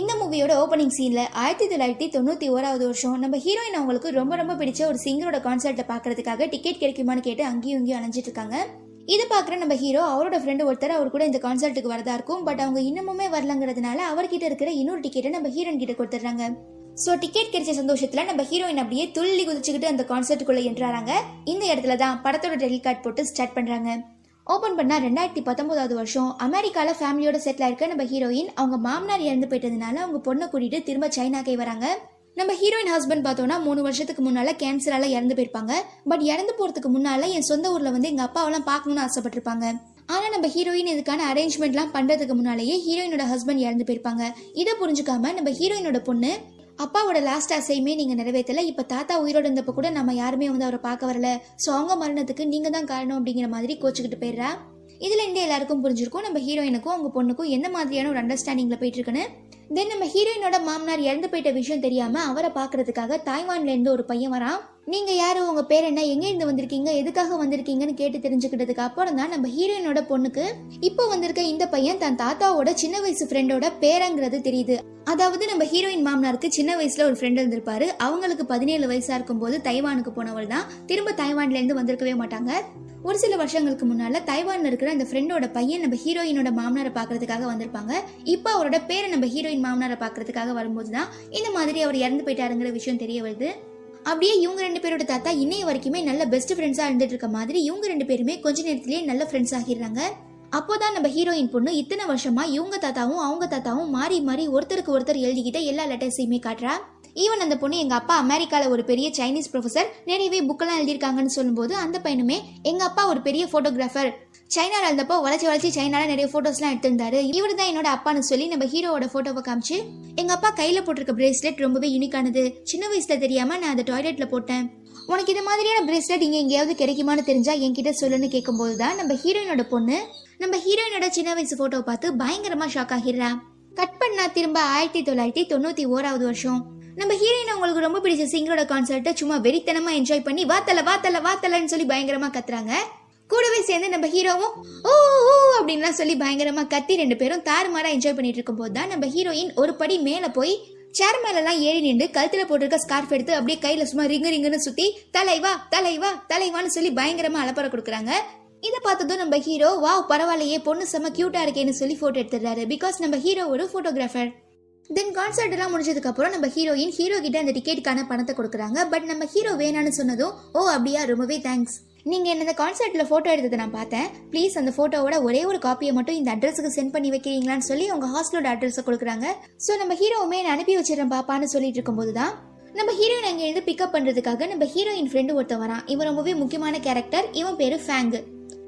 இந்த மூவியோட ஓப்பனிங் சீன்ல ஆயிரத்தி தொள்ளாயிரத்தி தொண்ணூத்தி ஓராவது வருஷம் நம்ம ஹீரோயின் அவங்களுக்கு ரொம்ப ரொம்ப பிடிச்ச ஒரு சிங்கரோட கான்சர்ட்டை பார்க்கறதுக்காக டிக்கெட் கிடைக்குமான்னு கேட்டு அங்கேயும் இங்கேயும் அலைஞ்சிட்டு இருக்காங்க. இது பார்க்குற நம்ம ஹீரோ அவரோட ஃப்ரெண்டு ஒருத்தர் அவர் கூட இந்த கான்சர்ட்டுக்கு வரதா இருக்கும். பட் அவங்க இன்னமுமே வரலங்கிறதுனால அவர்கிட்ட இருக்கிற இன்னொரு டிக்கெட்டை நம்ம ஹீரோயின் கிட்ட கொடுத்துட்றாங்க. ஸோ டிக்கெட் கிடைச்ச சந்தோஷத்தில் நம்ம ஹீரோயின் அப்படியே துள்ளி குதிச்சுக்கிட்டு அந்த கான்சர்ட்டுக்குள்ளே என்றாராங்க. இந்த இடத்துல தான் படத்தோட டெலிகார்ட் போட்டு ஸ்டார்ட் பண்ணுறாங்க ஓப்பன் பண்ணால் ரெண்டாயிரத்தி பத்தொம்போதாவது வருஷம் அமெரிக்காவில் ஃபேமிலியோட செட்டில் ஆயிருக்க நம்ம ஹீரோயின் அவங்க மாமனார் இறந்து போயிட்டதுனால அவங்க பொண்ணை கூட்டிட்டு திரும்ப சைனாக்கே வராங்க. நம்ம ஹீரோயின் ஹஸ்பண்ட் பார்த்தோம்னா மூணு வருஷத்துக்கு முன்னால கேன்சரால இறந்து போயிருப்பாங்க. பட் இறந்து போறதுக்கு முன்னால என் சொந்த ஊர்ல வந்து எங்க அப்பாவெல்லாம் பார்க்கணும்னு ஆசைப்பட்டிருப்பாங்க. ஆனா நம்ம ஹீரோயின் இதுக்கான அரேஞ்ச்மெண்ட்லாம் பண்றதுக்கு முன்னாலேயே ஹீரோயினோட ஹஸ்பண்ட் இறந்து போயிருப்பாங்க. இதை புரிஞ்சுக்காம நம்ம ஹீரோயினோட பொண்ணு அப்பாவோட லாஸ்ட் ஆசையுமே நீங்கள் நிறைவேற்றலை இப்போ தாத்தா உயிரோடு இருந்தப்போ கூட நம்ம யாருமே வந்து அவரை பார்க்க வரல. ஸோ அவங்க மரணத்துக்கு நீங்கள் தான் காரணம் அப்படிங்கிற மாதிரி கோச்சிக்கிட்டு போயிடுறா. இதில் இங்கே எல்லாருக்கும் புரிஞ்சிருக்கும். நம்ம ஹீரோயினுக்கும் அவங்க பொண்ணுக்கும் எந்த மாதிரியான ஒரு அண்டர்ஸ்டாண்டிங்கில் போயிட்டு இருக்குன்னு. தென் நம்ம ஹீரோயினோட மாமனார் இறந்து போயிட்ட விஷயம் தெரியாமல் அவரை பார்க்கறதுக்காக தாய்வான்லேருந்து ஒரு பையன் வரான். நீங்க யாரு? உங்க பேர் என்ன? எங்க இருந்து வந்திருக்கீங்க? எதுக்காக வந்திருக்கீங்கன்னு கேட்டு தெரிஞ்சுக்கிட்டதுக்கு அப்புறம் தான் நம்ம ஹீரோயினோட பொண்ணுக்கு இப்போ வந்திருக்க இந்த பையன் தன் தாத்தாவோட சின்ன வயசு ஃப்ரெண்டோட பேரங்கிறது தெரியுது. அதாவது நம்ம ஹீரோயின் மாமனாருக்கு சின்ன வயசுல ஒரு ஃப்ரெண்ட் இருந்திருப்பாரு. அவங்களுக்கு பதினேழு வயசா இருக்கும்போது தைவானுக்கு போனவள் தான். திரும்ப தைவான்ல இருந்து வந்திருக்கவே மாட்டாங்க. ஒரு சில வருஷங்களுக்கு முன்னால தைவான்ல இருக்கிற அந்த ஃப்ரெண்டோட பையன் நம்ம ஹீரோயினோட மாமனாரை பாக்குறதுக்காக வந்திருப்பாங்க. இப்போ அவரோட பேரை நம்ம ஹீரோயின் மாமனாரை பாக்குறதுக்காக வரும்போது தான் இந்த மாதிரி அவர் இறந்து போயிட்டாருங்கிற விஷயம் தெரிய வருது. அப்படியே இவங்க ரெண்டு பேரோட தாத்தா இன்னைய வரைக்குமே நல்ல பெஸ்ட் ஃப்ரெண்ட்ஸா இருந்துட்டு இருக்க மாதிரி இவங்க ரெண்டு பேருமே கொஞ்ச நேரத்திலேயே நல்ல ஃப்ரெண்ட்ஸ் ஆகிடுறாங்க. அப்போதான் நம்ம ஹீரோயின் பொண்ணு இத்தனை வருஷமா இவங்க தாத்தாவும் அவங்க தாத்தாவும் மாறி மாறி ஒருத்தருக்கு ஒருத்தர் எழுதிக்கிட்ட எல்லா லெட்டர்ஸையுமே காட்டுறா. ஈவன் அந்த பொண்ணு எங்க அப்பா அமெரிக்கால ஒரு பெரிய சைனீஸ் ப்ரொஃபசர் நிறையவே புக்கெல்லாம் எழுதியிருக்காங்கன்னு சொல்லும்போது அந்த பையனுமே எங்க அப்பா ஒரு பெரிய போட்டோகிராஃபர் சைனாவில் இருந்தப்போ உழைச்சி உழைச்சி சைனால நிறைய ஃபோட்டோஸ்லாம் எடுத்திருந்தாரு. இவர் தான் என்னோட அப்பான்னு சொல்லி நம்ம ஹீரோவோட ஃபோட்டோவை காமிச்சு எங்க அப்பா கையில போட்டிருக்க பிரேஸ்லெட் ரொம்பவே யூனிக்கானது சின்ன வயசுல தெரியாம நான் அதை டாய்லெட்ல போட்டேன். உனக்கு இது மாதிரியான பிரேஸ்லெட் இங்க எங்கேயாவது கிடைக்குமான்னு தெரிஞ்சா என்கிட்ட சொல்லுன்னு கேட்கும்போது தான் நம்ம ஹீரோயினோட பொண்ணு நம்ம ஹீரோயினோட சின்ன வயசு ஃபோட்டோவை பார்த்து பயங்கரமா ஷாக் ஆகிடுறா. கட் பண்ணா திரும்ப ஆயிரத்தி தொள்ளாயிரத்தி தொண்ணூத்தி ஓராவது வருஷம். நம்ம ஹீரோயின் உங்களுக்கு ரொம்ப பிடிச்ச சிங்கரோட கான்சர்ட்டை சும்மா வெறித்தனமா என்ஜாய் பண்ணி வாத்தல வாத்தல வாத்தலன்னு சொல்லி பயங்கரமா கத்துறாங்க. கூடவே சேர்ந்து நம்ம ஹீரோவும் ஓ ஓ அப்படின்லாம் சொல்லி பயங்கரமா கத்தி ரெண்டு பேரும் தாறுமாறா என்ஜாய் பண்ணிட்டு இருக்கும்போது தான் நம்ம ஹீரோயின் ஒரு படி மேல போய் சேர் மேலெல்லாம் ஏறி நின்று கழுத்துல போட்டிருக்க ஸ்கார்ஃப் எடுத்து அப்படியே கையில சும்மா ரிங்கு ரிங்குன்னு சுத்தி தலைவா தலைவா தலைவான்னு சொல்லி பயங்கரமா அலப்பற கொடுக்குறாங்க. இதை பார்த்ததும் நம்ம ஹீரோ வா பரவாயில்லையே பொண்ணு செம்ம கியூட்டா இருக்கேன்னு சொல்லி போட்டோ எடுத்துடுறாரு. பிகாஸ் நம்ம ஹீரோ ஒரு போட்டோகிராஃபர் தென் கான்சர்ட் எல்லாம் முடிஞ்சதுக்கு அப்புறம் நம்ம ஹீரோயின் ஹீரோ கிட்ட அந்த டிக்கெட்டுக்கான பணத்தை கொடுக்குறாங்க. பட் நம்ம ஹீரோ வேணான்னு சொன்னதும் ஓ அப்படியா ரொம்பவே தேங்க்ஸ் நீங்கள் என்ன இந்த கான்சர்ட்டில் ஃபோட்டோ எடுத்ததை நான் பார்த்தேன். ப்ளீஸ் அந்த ஃபோட்டோவோட ஒரே ஒரு காப்பியை மட்டும் இந்த அட்ரஸுக்கு சென்ட் பண்ணி வைக்கிறீங்களான்னு சொல்லி அவங்க ஹாஸ்டலோட அட்ரஸை கொடுக்குறாங்க. ஸோ நம்ம ஹீரோவுமே நான் அனுப்பி வச்சிடறேன் பாப்பான்னு சொல்லிட்டு இருக்கும்போது தான் நம்ம ஹீரோயின் அங்கேருந்து பிக்கப் பண்ணுறதுக்காக நம்ம ஹீரோயின் ஃப்ரெண்டு ஒருத்தன் வரான். இவன் ரொம்பவே முக்கியமான கேரக்டர் இவன் பேர் ஃபேங்கு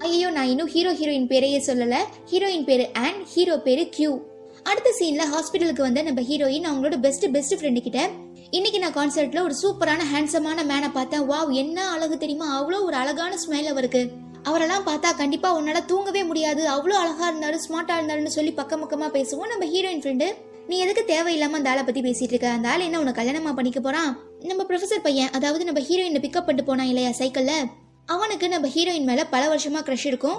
ஐயோ நான் இன்னும் ஹீரோ ஹீரோயின் பேரையே சொல்லலை. ஹீரோயின் பேர் ஆன் ஹீரோ பேர் கியூ அடுத்த சீனில் ஹாஸ்பிட்டலுக்கு வந்த நம்ம ஹீரோயின் அவங்களோட பெஸ்ட் பெஸ்ட் ஃப்ரெண்டு கிட்ட இன்னைக்கு நான் கான்சர்ட்ல ஒரு சூப்பரான ஹேண்ட்ஸமான மேனை பார்த்தேன். வாவ் என்ன அழகு தெரியுமா? அவ்வளோ ஒரு அழகான ஸ்மைல் அவருக்கு. அவரெல்லாம் பார்த்தா கண்டிப்பா உன்னால தூங்கவே முடியாது. அவ்வளோ அழகா இருந்தாரு ஸ்மார்ட்டா இருந்தாருன்னு சொல்லி பக்கம் பக்கமா பேசுவோம். நம்ம ஹீரோயின் ஃப்ரெண்டு நீ எதுக்கு தேவையில்லாம அந்த ஆளை பத்தி பேசிட்டு இருக்க? அந்த ஆள் என்ன உனக்கு கல்யாணமா பண்ணிக்க போறான்? நம்ம ப்ரொஃபசர் பையன் அதாவது நம்ம ஹீரோயினை பிக்கப் பண்ணிட்டு போனா இல்லையா சைக்கிள்ல அவனுக்கு நம்ம ஹீரோயின் மேல பல வருஷமா க்ரஷ் இருக்கும்.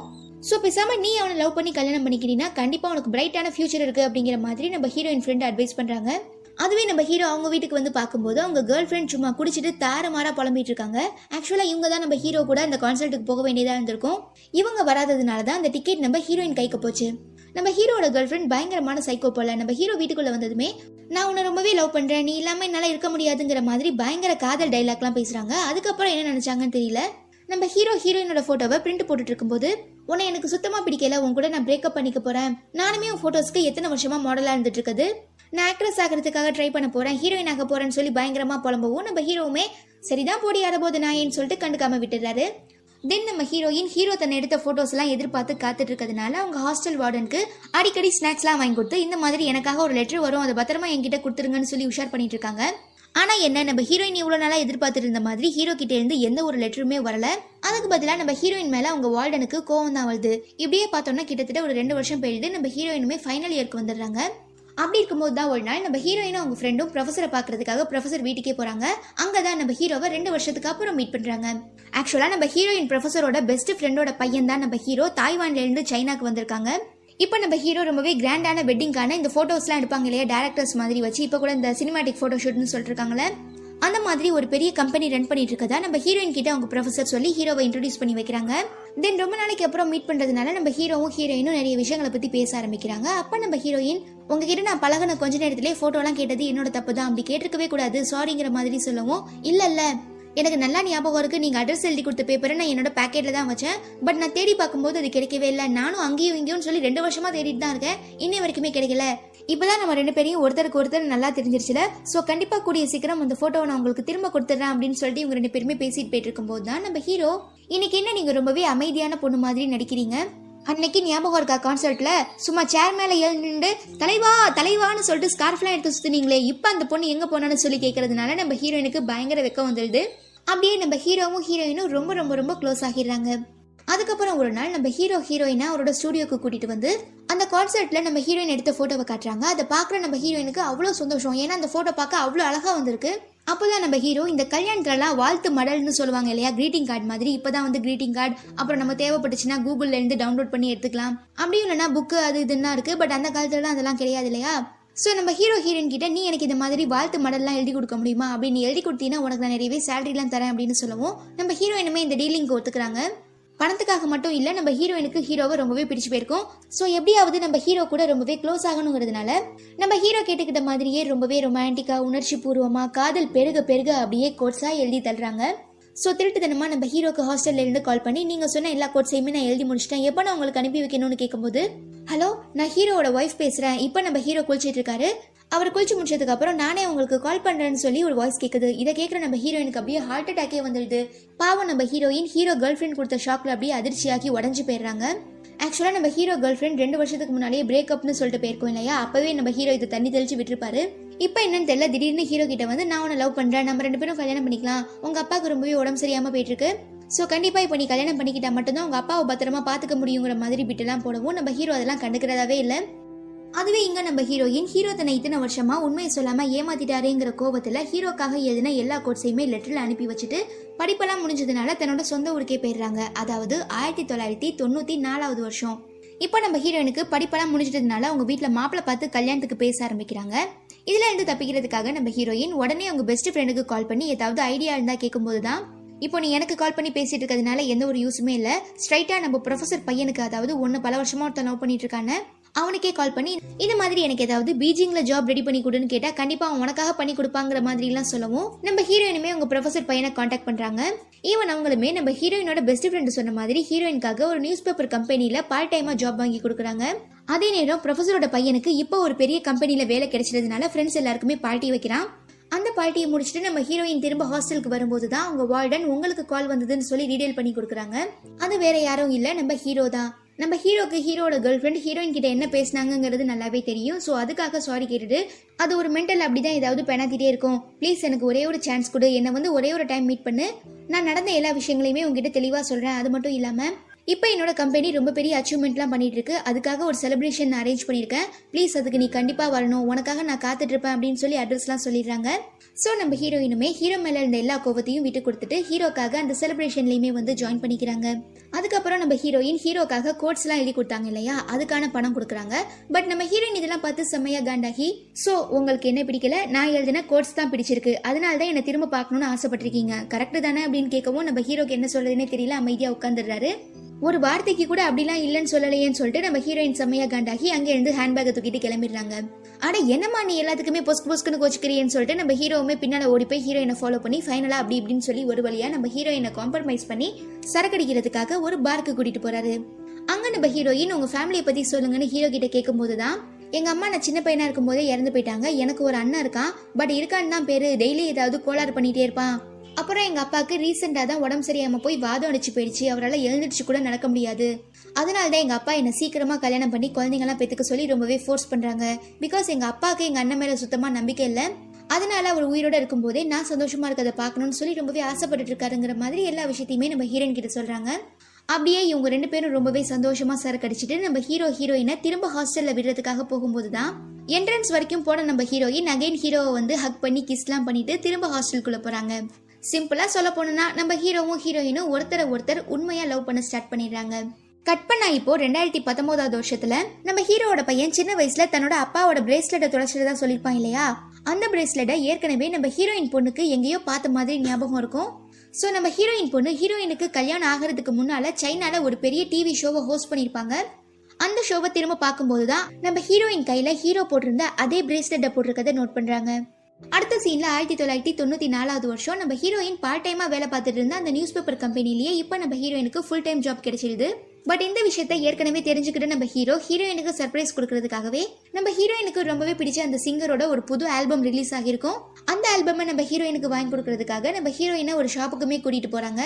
ஸோ பேசாம நீ அவனை லவ் பண்ணி கல்யாணம் பண்ணிக்கிறீன்னா கண்டிப்பா உனக்கு பிரைட்டான ஃபியூச்சர் இருக்கு அப்படிங்கிற மாதிரி நம்ம ஹீரோயின் ஃப்ரெண்ட் அட்வைஸ் பண்றாங்க. அதுவே நம்ம ஹீரோ அவங்க வீட்டுக்கு வந்து பார்க்கும்போது அவங்க கேர்ள் ஃப்ரெண்ட் சும்மா குடிச்சிட்டு தாறுமாறா புலம்பிட்டு இருக்காங்க ஆக்சுவலாக இவங்க தான் நம்ம ஹீரோ கூட அந்த கான்சர்ட்டுக்கு போக வேண்டியதாக இருந்திருக்கும். இவங்க வராததுனால தான் அந்த டிக்கெட் நம்ம ஹீரோயின் கைக்கு போச்சு. நம்ம ஹீரோட கேர்ள் ஃப்ரெண்ட் பயங்கரமான சைக்கோ போல. நம்ம ஹீரோ வீட்டுக்குள்ள வந்ததுமே நான் உன்னை ரொம்பவே லவ் பண்றேன். நீ இல்லாம என்னால இருக்க முடியாதுங்கிற மாதிரி பயங்கர காதல் டைலாக்லாம் பேசுறாங்க. அதுக்கப்புறம் என்ன நினைச்சாங்கன்னு தெரியல. நம்ம ஹீரோ ஹீரோயினோட போட்டோவை பிரிண்ட் போட்டுட்டு இருக்கும்போது உன்னை எனக்கு சுத்தமா பிடிக்கல உன் கூட நான் பிரேக்கப் பண்ணிக்க போறேன். நானுமே உன் போட்டோஸ்க்கு எத்தனை வருஷமா மாடலா இருந்துட்டு இருக்குது நான் ஆக்ட்ரஸ் ஆகிறதுக்காக ட்ரை பண்ண போறேன் ஹீரோயின் ஆக போறேன்னு சொல்லி பயங்கரமா புலம்பவும் நம்ம ஹீரோவுமே சரிதான் போடி போது நான் ஏன்னு சொல்லிட்டு கண்டுக்காம விட்டுறாரு தென் நம்ம ஹீரோயின் ஹீரோ தன்னை எடுத்த போட்டோஸ் எல்லாம் எதிர்பார்த்து காத்துட்டு இருக்கிறதுனால அவங்க ஹாஸ்டல் வார்டனுக்கு அடிக்கடி ஸ்நாக்ஸ்லாம் வாங்கி கொடுத்து இந்த மாதிரி எனக்காக ஒரு லெட்டர் வரும் அதை பத்திரமா என்கிட்ட கொடுத்துருங்கன்னு சொல்லி உஷார் பண்ணிட்டு இருக்காங்க ஆனால் என்ன நம்ம ஹீரோயின் இவ்வளோ நாளாக எதிர்பார்த்துட்டு இருந்த மாதிரி ஹீரோ கிட்ட இருந்து எந்த ஒரு லெட்டருமே வரல. அதுக்கு பதிலாக நம்ம ஹீரோயின் மேலே அவங்க வார்டனுக்கு கோவம் தான் வருது. இப்படியே பார்த்தோம்னா கிட்டத்தட்ட ஒரு ரெண்டு வருஷம் போயிடுது. நம்ம ஹீரோயினுமே ஃபைனல் இயர்க்கு வந்துடுறாங்க. அப்படி இருக்கும்போது தான் ஒரு நாள் நம்ம ஹீரோயினும் அவங்க ஃப்ரெண்டும் ப்ரொஃபஸரை பார்க்கறதுக்காக ப்ரொஃபஸர் வீட்டுக்கே போகிறாங்க அங்கே தான் நம்ம ஹீரோவை ரெண்டு வருஷத்துக்கு அப்புறம் மீட் பண்ணுறாங்க ஆக்சுவலாக நம்ம ஹீரோயின் ப்ரொஃபஸரோட பெஸ்ட் ஃப்ரெண்டோட பையன் தான் நம்ம ஹீரோ தாய்வான்லேருந்து சைனாக்கு வந்திருக்காங்க. இப்போ நம்ம ஹீரோ ரொம்பவே கிராண்டான வெட்டிங்கான இந்த ஃபோட்டோஸ்லாம் எடுப்பாங்க இல்லையா டேரக்டர்ஸ் மாதிரி வச்சு. இப்போ கூட இந்த சினிமாட்டிக் ஃபோட்டோ ஷூட்னு சொல்லிட்டு அந்த மாதிரி ஒரு பெரிய கம்பெனி ரன் பண்ணிட்டு இருக்கதா நம்ம ஹீரோயின் கிட்ட அவங்க ப்ரொஃபசர் சொல்லி ஹீரோவை இன்ட்ரடியூஸ் பண்ணி வைக்கிறாங்க. தென் ரொம்ப நாளைக்கு அப்புறம் மீட் பண்றதுனால நம்ம ஹீரோவும் ஹீரோயினும் நிறைய விஷயங்களை பத்தி பேச ஆரம்பிக்கிறாங்க. அப்ப நம்ம ஹீரோயின் உங்ககிட்ட நான் பழகின கொஞ்ச நேரத்திலே போட்டோலாம் கேட்டது என்னோட தப்பு தான் அப்படி கேட்டிருக்கவே கூடாது. சாரிங்கிற மாதிரி சொல்லவும். இல்ல இல்ல எனக்கு நல்லா ஞாபகம் இருக்கு. நீங்க அட்ரஸ் எழுதி கொடுத்த பேப்பரை நான் என்னோட பேக்கெட்ல தான் வச்சேன். பட் நான் தேடி பார்க்கும்போது அது கிடைக்கவே இல்லை. நானும் அங்கேயும் இங்கேயும் சொல்லி ரெண்டு வருஷமா தேடிட்டு தான் இருக்கேன். இன்னை வரைக்குமே கிடைக்கல. இப்பதான் நம்ம ரெண்டு பேரையும் ஒருத்தருக்கு ஒருத்தர் நல்லா தெரிஞ்சிருச்சுல. ஸோ கண்டிப்பா கூடிய சீக்கிரம் அந்த போட்டோவை நான் உங்களுக்கு திரும்ப கொடுத்துட்றேன் அப்படின்னு சொல்லிட்டு இவங்க ரெண்டு பேருமே பேசிட்டு போயிட்டு இருக்கும்போது தான் நம்ம ஹீரோ இன்னைக்கு என்ன நீங்க ரொம்பவே அமைதியான பொண்ணு மாதிரி நடிக்கிறீங்க? அன்னைக்கு ஞாபகம் இருக்கா கான்சர்ட்ல சும்மா சேர் மேல எழுந்து தலைவா தலைவான்னு சொல்லிட்டு ஸ்கார்ஃப்லாம் எடுத்து சுத்தினீங்களே. இப்போ அந்த பொண்ணு எங்க போனான்னு சொல்லி கேட்கறதுனால நம்ம ஹீரோயினுக்கு பயங்கர வெக்கம் வந்துடுது. அப்படியே நம்ம ஹீரோவும் ஹீரோயினும் ரொம்ப ரொம்ப ரொம்ப க்ளோஸ் ஆகிடுறாங்க. அதுக்கப்புறம் ஒரு நாள் நம்ம ஹீரோ ஹீரோயினை அவரோட ஸ்டூடியோக்கு கூட்டிட்டு வந்து அந்த கான்சர்ட்ல நம்ம ஹீரோயின் எடுத்த போட்டோவை காட்டுறாங்க. அதை பார்க்குற நம்ம ஹீரோயினுக்கு அவ்வளோ சந்தோஷம். ஏன்னா அந்த போட்டோ பார்க்க அவ்வளோ அழகா வந்திருக்கு. அப்போதான் நம்ம ஹீரோ இந்த கல்யாணத்துலலாம் வாழ்த்து மடல்னு சொல்லுவாங்க இல்லையா? கிரீட்டிங் கார்டு மாதிரி. இப்போதான் வந்து கிரீட்டிங் கார்டு அப்புறம் நம்ம தேவைப்பட்டுச்சுன்னா கூகுள்ல இருந்து டவுன்லோட் பண்ணி எடுத்துக்கலாம். அப்படியும் இல்லைன்னா புக்கு அது இதுன்னா இருக்கு. பட் அந்த காலத்துலலாம் அதெல்லாம் கிடையாது இல்லையா? ஸோ நம்ம ஹீரோ ஹீரோயின் கிட்ட நீ எனக்கு இந்த மாதிரி வாழ்த்து மடல்லாம் எழுதி கொடுக்க முடியுமா? அப்படின்னு எழுதி கொடுத்தீங்கன்னா உனக்கு நான் நிறையவே சேலரிலாம் தரேன் அப்படின்னு சொல்லவும். நம்ம ஹீரோயினுமே இந்த டீலிங்க்கு ஒத்துக்கிறாங்க. பணத்துக்காக மட்டும் இல்லை நம்ம ஹீரோயினுக்கு ஹீரோவை ரொம்பவே பிடிச்சு போயிருக்கும். ஸோ எப்படியாவது நம்ம ஹீரோ கூட ரொம்பவே க்ளோஸ் ஆகணுங்கிறதுனால நம்ம ஹீரோ கேட்டுக்கிட்ட மாதிரியே ரொம்பவே ரொமான்டிக்காக உணர்ச்சி பூர்வமாக காதல் பெருக பெருக அப்படியே கோட்ஸாக எழுதி தள்ளுறாங்க. ஸோ திருட்டு தினமாக நம்ம ஹீரோக்கு ஹாஸ்டல்லேருந்து கால் பண்ணி நீங்கள் சொன்ன எல்லா கோட்ஸையுமே நான் எழுதி முடிச்சிட்டேன். எப்போ நான் உங்களுக்கு அனுப்பி வைக்கணும்னு கேட்கும்போது ஹலோ நான் ஹீரோவோட ஒய்ஃப் பேசுகிறேன் இப்போ நம்ம ஹீரோ குளிச்சிட்டு இருக்காரு. அவர் குளிச்சு முடிச்சதுக்கு அப்புறம் நானே உங்களுக்கு கால் பண்றேன்னு சொல்லி ஒரு வாய்ஸ் கேட்குது இதை கேட்குற நம்ம ஹீரோயினுக்கு அப்படியே ஹார்ட் அட்டாக்கே வந்துடுது. பாவம் நம்ம ஹீரோயின் ஹீரோ கேர்ள் ஃப்ரெண்ட் கொடுத்த ஷாக்ல அப்படியே அதிர்ச்சியாகி உடஞ்சு போயிடுறாங்க. ஆக்சுவலாக நம்ம ஹீரோ கேர்ள் ஃப்ரெண்ட் ரெண்டு வருஷத்துக்கு முன்னாடியே பிரேக்கப்னு சொல்லிட்டு போயிருக்கோம் இல்லையா? அப்பவே நம்ம ஹீரோ இதை தண்ணி தெளிச்சு விட்டுருப்பாரு. இப்போ என்னன்னு தெரியல. திடீர்னு ஹீரோ கிட்ட வந்து நான் உன்னை லவ் பண்றேன். நம்ம ரெண்டு பேரும் கல்யாணம் பண்ணிக்கலாம். உங்க அப்பாவுக்கு ரொம்பவே உடம்பு சரியாம போயிட்டு இருக்கு ஸோ கண்டிப்பாக இப்போ நீ கல்யாணம் பண்ணிக்கிட்டா மட்டும்தான் உங்கள் அப்பாவை பத்திரமா பார்த்துக்க முடியுங்கிற மாதிரி பிட்டெல்லாம் போடவும் நம்ம ஹீரோ அதெல்லாம் கண்டுக்கிறதாவே இல்லை. அதுவே இங்க நம்ம ஹீரோயின் ஹீரோ தன்னை இத்தனை வருஷமா உண்மையை சொல்லாம ஏமாத்திட்டாருங்கிற கோபத்தில் ஹீரோக்காக எழுதின எல்லா கோட்ஸையுமே லெட்டர்ல அனுப்பி வச்சுட்டு படிப்பெல்லாம் முடிஞ்சதுனால தன்னோட சொந்த ஊருக்கே போயிடுறாங்க. அதாவது ஆயிரத்தி தொள்ளாயிரத்தி தொண்ணூத்தி நாலாவது வருஷம். இப்போ நம்ம ஹீரோயினுக்கு படிப்பெல்லாம் முடிஞ்சிட்டதுனால அவங்க வீட்டில் மாப்பிள்ளை பார்த்து கல்யாணத்துக்கு பேச ஆரம்பிக்கிறாங்க. இதில் இருந்து தப்பிக்கிறதுக்காக நம்ம ஹீரோயின் உடனே அவங்க பெஸ்ட் ஃப்ரெண்டுக்கு கால் பண்ணி ஏதாவது ஐடியா இருந்தால் கேட்கும்போது தான் இப்போ நீ எனக்கு கால் பண்ணி பேசிட்டு இருக்கிறதுனால எந்த ஒரு யூஸுமே இல்லை. ஸ்ட்ரைட்டாக நம்ம ப்ரொஃபசர் பையனுக்கு அதாவது ஒன்று பல வருஷமா ஒருத்தன் லவ் பண்ணிட்டு இருக்கானே. அவனுக்கே கால் பண்ணி இந்த மாதிரி எனக்கு ஏதாவது பீஜிங்ல ஜாப் ரெடி பண்ணி கொடுன்னு கேட்டா கண்டிப்பா அவன் உனக்காக பண்ணி கொடுப்பாங்கிற மாதிரி எல்லாம் சொல்லவும் நம்ம ஹீரோயினுமே அவங்க ப்ரொஃபசர் பையனை காண்டாக்ட் பண்றாங்க. ஈவன் அவங்களுமே நம்ம ஹீரோயினோட பெஸ்ட் ஃப்ரெண்ட் சொன்ன மாதிரி ஹீரோயினுக்காக ஒரு நியூஸ் பேப்பர் கம்பெனில பார்ட் டைமா ஜாப் வாங்கி கொடுக்குறாங்க. அதே நேரம் ப்ரொஃபசரோட பையனுக்கு இப்போ ஒரு பெரிய கம்பெனில வேலை கிடைச்சதுனால ஃப்ரெண்ட்ஸ் எல்லாருக்குமே பார்ட்டி வைக்கிறான். அந்த பார்ட்டியை முடிச்சுட்டு நம்ம ஹீரோயின் திரும்ப ஹாஸ்டலுக்கு வரும்போது தான் அவங்க வார்டன் உங்களுக்கு கால் வந்ததுன்னு சொல்லி டீடைல் பண்ணி கொடுக்குறாங்க. அது வேற யாரும் இல்ல நம்ம ஹீரோ தான். நம்ம ஹீரோக்கு ஹீரோட கேர்ள் ஃப்ரெண்ட் ஹீரோயின் கிட்ட என்ன பேசினாங்கிறது நல்லாவே தெரியும். ஸோ அதுக்காக சாரி கேட்டுட்டு அது ஒரு மென்டல் அப்படிதான் ஏதாவது பெணாத்திட்டே இருக்கும். ப்ளீஸ் எனக்கு ஒரே ஒரு சான்ஸ் கொடு. என்னை வந்து ஒரே ஒரு டைம் மீட் பண்ணு. நான் நடந்த எல்லா விஷயங்களையுமே உங்ககிட்ட தெளிவாக சொல்கிறேன் அது மட்டும் இல்லாமல் இப்போ என்னோட கம்பெனி ரொம்ப பெரிய அச்சீவ்மெண்ட்லாம் பண்ணிட்டு இருக்கு அதுக்காக ஒரு செலிப்ரேஷன் அரேஞ்ச் பண்ணியிருக்கேன். ப்ளீஸ் அதுக்கு நீ கண்டிப்பாக வரணும். உனக்காக நான் காத்துட்டு இருப்பேன் அப்படின்னு சொல்லி அட்ரஸ்லாம் சொல்லிடுறாங்க. ஸோ நம்ம ஹீரோயினுமே ஹீரோ மேலே இருந்த எல்லா கோவத்தையும் விட்டு கொடுத்துட்டு ஹீரோக்காக அந்த செலிப்ரேஷன்லையுமே வந்து ஜாயின் பண்ணிக்கிறாங்க. அதுக்கப்புறம் நம்ம ஹீரோயின் ஹீரோக்காக கோட்ஸ்லாம் எழுதி கொடுத்தாங்க இல்லையா? அதுக்கான பணம் கொடுக்குறாங்க. பட் நம்ம ஹீரோயின் இதெல்லாம் பார்த்து செம்மையா காண்டாகி ஸோ உங்களுக்கு என்ன பிடிக்கல? நான் எழுதின கோட்ஸ் தான் பிடிச்சிருக்கு. அதனால தான் என்னை திரும்ப பார்க்கணும்னு ஆசைப்பட்டிருக்கீங்க. கரெக்டு தானே? அப்படின்னு கேட்கவும் நம்ம ஹீரோக்கு என்ன சொல்றதுன்னே தெரியல அமைதியாக உட்காந்துடுறாரு ஒரு வார்த்தைக்கு கூட அப்படிலாம் இல்லைன்னு சொல்லலையேன்னு சொல்லிட்டு நம்ம ஹீரோயின் செம்மையா காண்டாகி அங்கே இருந்து ஹேண்ட்பேக்கை தூக்கிட்டு கிளம்பிடுறாங்க. ஆனா என்னம்மா நீ எல்லாத்துக்குமே பொஸ்க் பொஸ்குன்னு கோச்சிக்கிறியன்னு சொல்லிட்டு நம்ம ஹீரோவுமே பின்னால ஓடி போய் ஹீரோயினை ஃபாலோ பண்ணி ஃபைனலா அப்படி இப்படின்னு சொல்லி ஒரு வழியா நம்ம ஹீரோயினை காம்ப்ரமைஸ் பண்ணி சரக்கடிக்கிறதுக்காக ஒரு பார்க்கு கூட்டிட்டு போறாரு. அங்க நம்ம ஹீரோயின் உங்க ஃபேமிலியை பத்தி சொல்லுங்கன்னு ஹீரோ கிட்ட கேட்கும்போது தான் எங்க அம்மா நான் சின்ன பையனா இருக்கும்போதே இறந்து போயிட்டாங்க. எனக்கு ஒரு அண்ணன் இருக்கான். பட் இருக்கான்னு தான் பேரு. டெய்லி ஏதாவது கோளாறு பண்ணிட்டே இருப்பான். அப்புறம் எங்கள் அப்பாவுக்கு ரீசெண்டாக தான் உடம்பு சரியாமல் போய் வாதம் அடிச்சு போயிடுச்சு. அவரால் எழுந்துடுச்சு கூட நடக்க முடியாது. அதனால தான் எங்கள் அப்பா என்னை சீக்கிரமாக கல்யாணம் பண்ணி குழந்தைங்கலாம் பெற்றுக்க சொல்லி ரொம்பவே ஃபோர்ஸ் பண்ணுறாங்க பிகாஸ் எங்கள் அப்பாவுக்கு எங்கள் அண்ணன் மேலே சுத்தமாக நம்பிக்கை இல்லை. அதனால அவர் உயிரோட இருக்கும்போதே நான் சந்தோஷமாக இருக்கிறத பார்க்கணும்னு சொல்லி ரொம்பவே ஆசைப்பட்டுட்டு இருக்காருங்கிற மாதிரி எல்லா விஷயத்தையுமே நம்ம ஹீரோயின் கிட்ட சொல்கிறாங்க அப்படியே இவங்க ரெண்டு பேரும் ரொம்பவே சந்தோஷமாக சரக்கு அடிச்சிட்டு நம்ம ஹீரோ ஹீரோயினை திரும்ப ஹாஸ்டலில் விடுறதுக்காக போகும்போது தான் என்ட்ரன்ஸ் வரைக்கும் போன நம்ம ஹீரோயின் அகைன் ஹீரோவை வந்து ஹக் பண்ணி கிஸ்லாம் பண்ணிட்டு திரும்ப ஹாஸ்டலுக்குள்ளே போகிறாங்க சிம்பிளா சொல்ல போனோம்னா நம்ம ஹீரோவும் ஹீரோயினும் ஒருத்தரை ஒருத்தர் உண்மையா லவ் பண்ண ஸ்டார்ட் பண்ணிடுறாங்க. கட் பண்ணா இப்போ ரெண்டாயிரத்தி பத்தொன்பதாவது வருஷத்துல நம்ம ஹீரோவோட பையன் சின்ன வயசுல தன்னோட அப்பாவோட பிரேஸ்லெட்டை தொலைச்சிட்டு சொல்லியிருப்பான் இல்லையா? அந்த பிரேஸ்லெட்டை ஏற்கனவே நம்ம ஹீரோயின் பொண்ணுக்கு எங்கேயோ பார்த்த மாதிரி ஞாபகம் இருக்கும். ஸோ நம்ம ஹீரோயின் பொண்ணு ஹீரோயினுக்கு கல்யாணம் ஆகிறதுக்கு முன்னால சைனால ஒரு பெரிய டிவி ஷோவை ஹோஸ்ட் பண்ணியிருப்பாங்க. அந்த ஷோவை திரும்ப பார்க்கும்போது தான் நம்ம ஹீரோயின் கையில ஹீரோ போட்டிருந்த அதே பிரேஸ்லெட்டை போட்டிருக்கதை நோட் பண்றாங்க. அடுத்த சீன்ல ஆயிரத்தி தொள்ளாயிரத்தி தொண்ணூத்தி நாலாவது வருஷம் நம்ம ஹீரோயின் பார்ட் டைமா வேலை பார்த்துட்டு இருந்த அந்த நியூஸ் பேப்பர் கம்பெனிலேயே இப்போ நம்ம ஹீரோயினுக்கு ஃபுல் டைம் ஜாப் கிடைச்சிருது. பட் இந்த விஷயத்த ஏற்கனவே தெரிஞ்சுக்கிட்டு நம்ம ஹீரோ ஹீரோயினுக்கு சர்ப்ரைஸ் கொடுக்கறதுக்காகவே நம்ம ஹீரோயினுக்கு ரொம்பவே பிடிச்ச அந்த சிங்கரோட ஒரு புது ஆல்பம் ரிலீஸ் ஆகிருக்கும் அந்த ஆல்பமை நம்ம ஹீரோயினுக்கு வாங்கி கொடுக்கறதுக்காக நம்ம ஹீரோயினை ஒரு ஷாப்புக்குமே கூட்டிட்டு போறாங்க.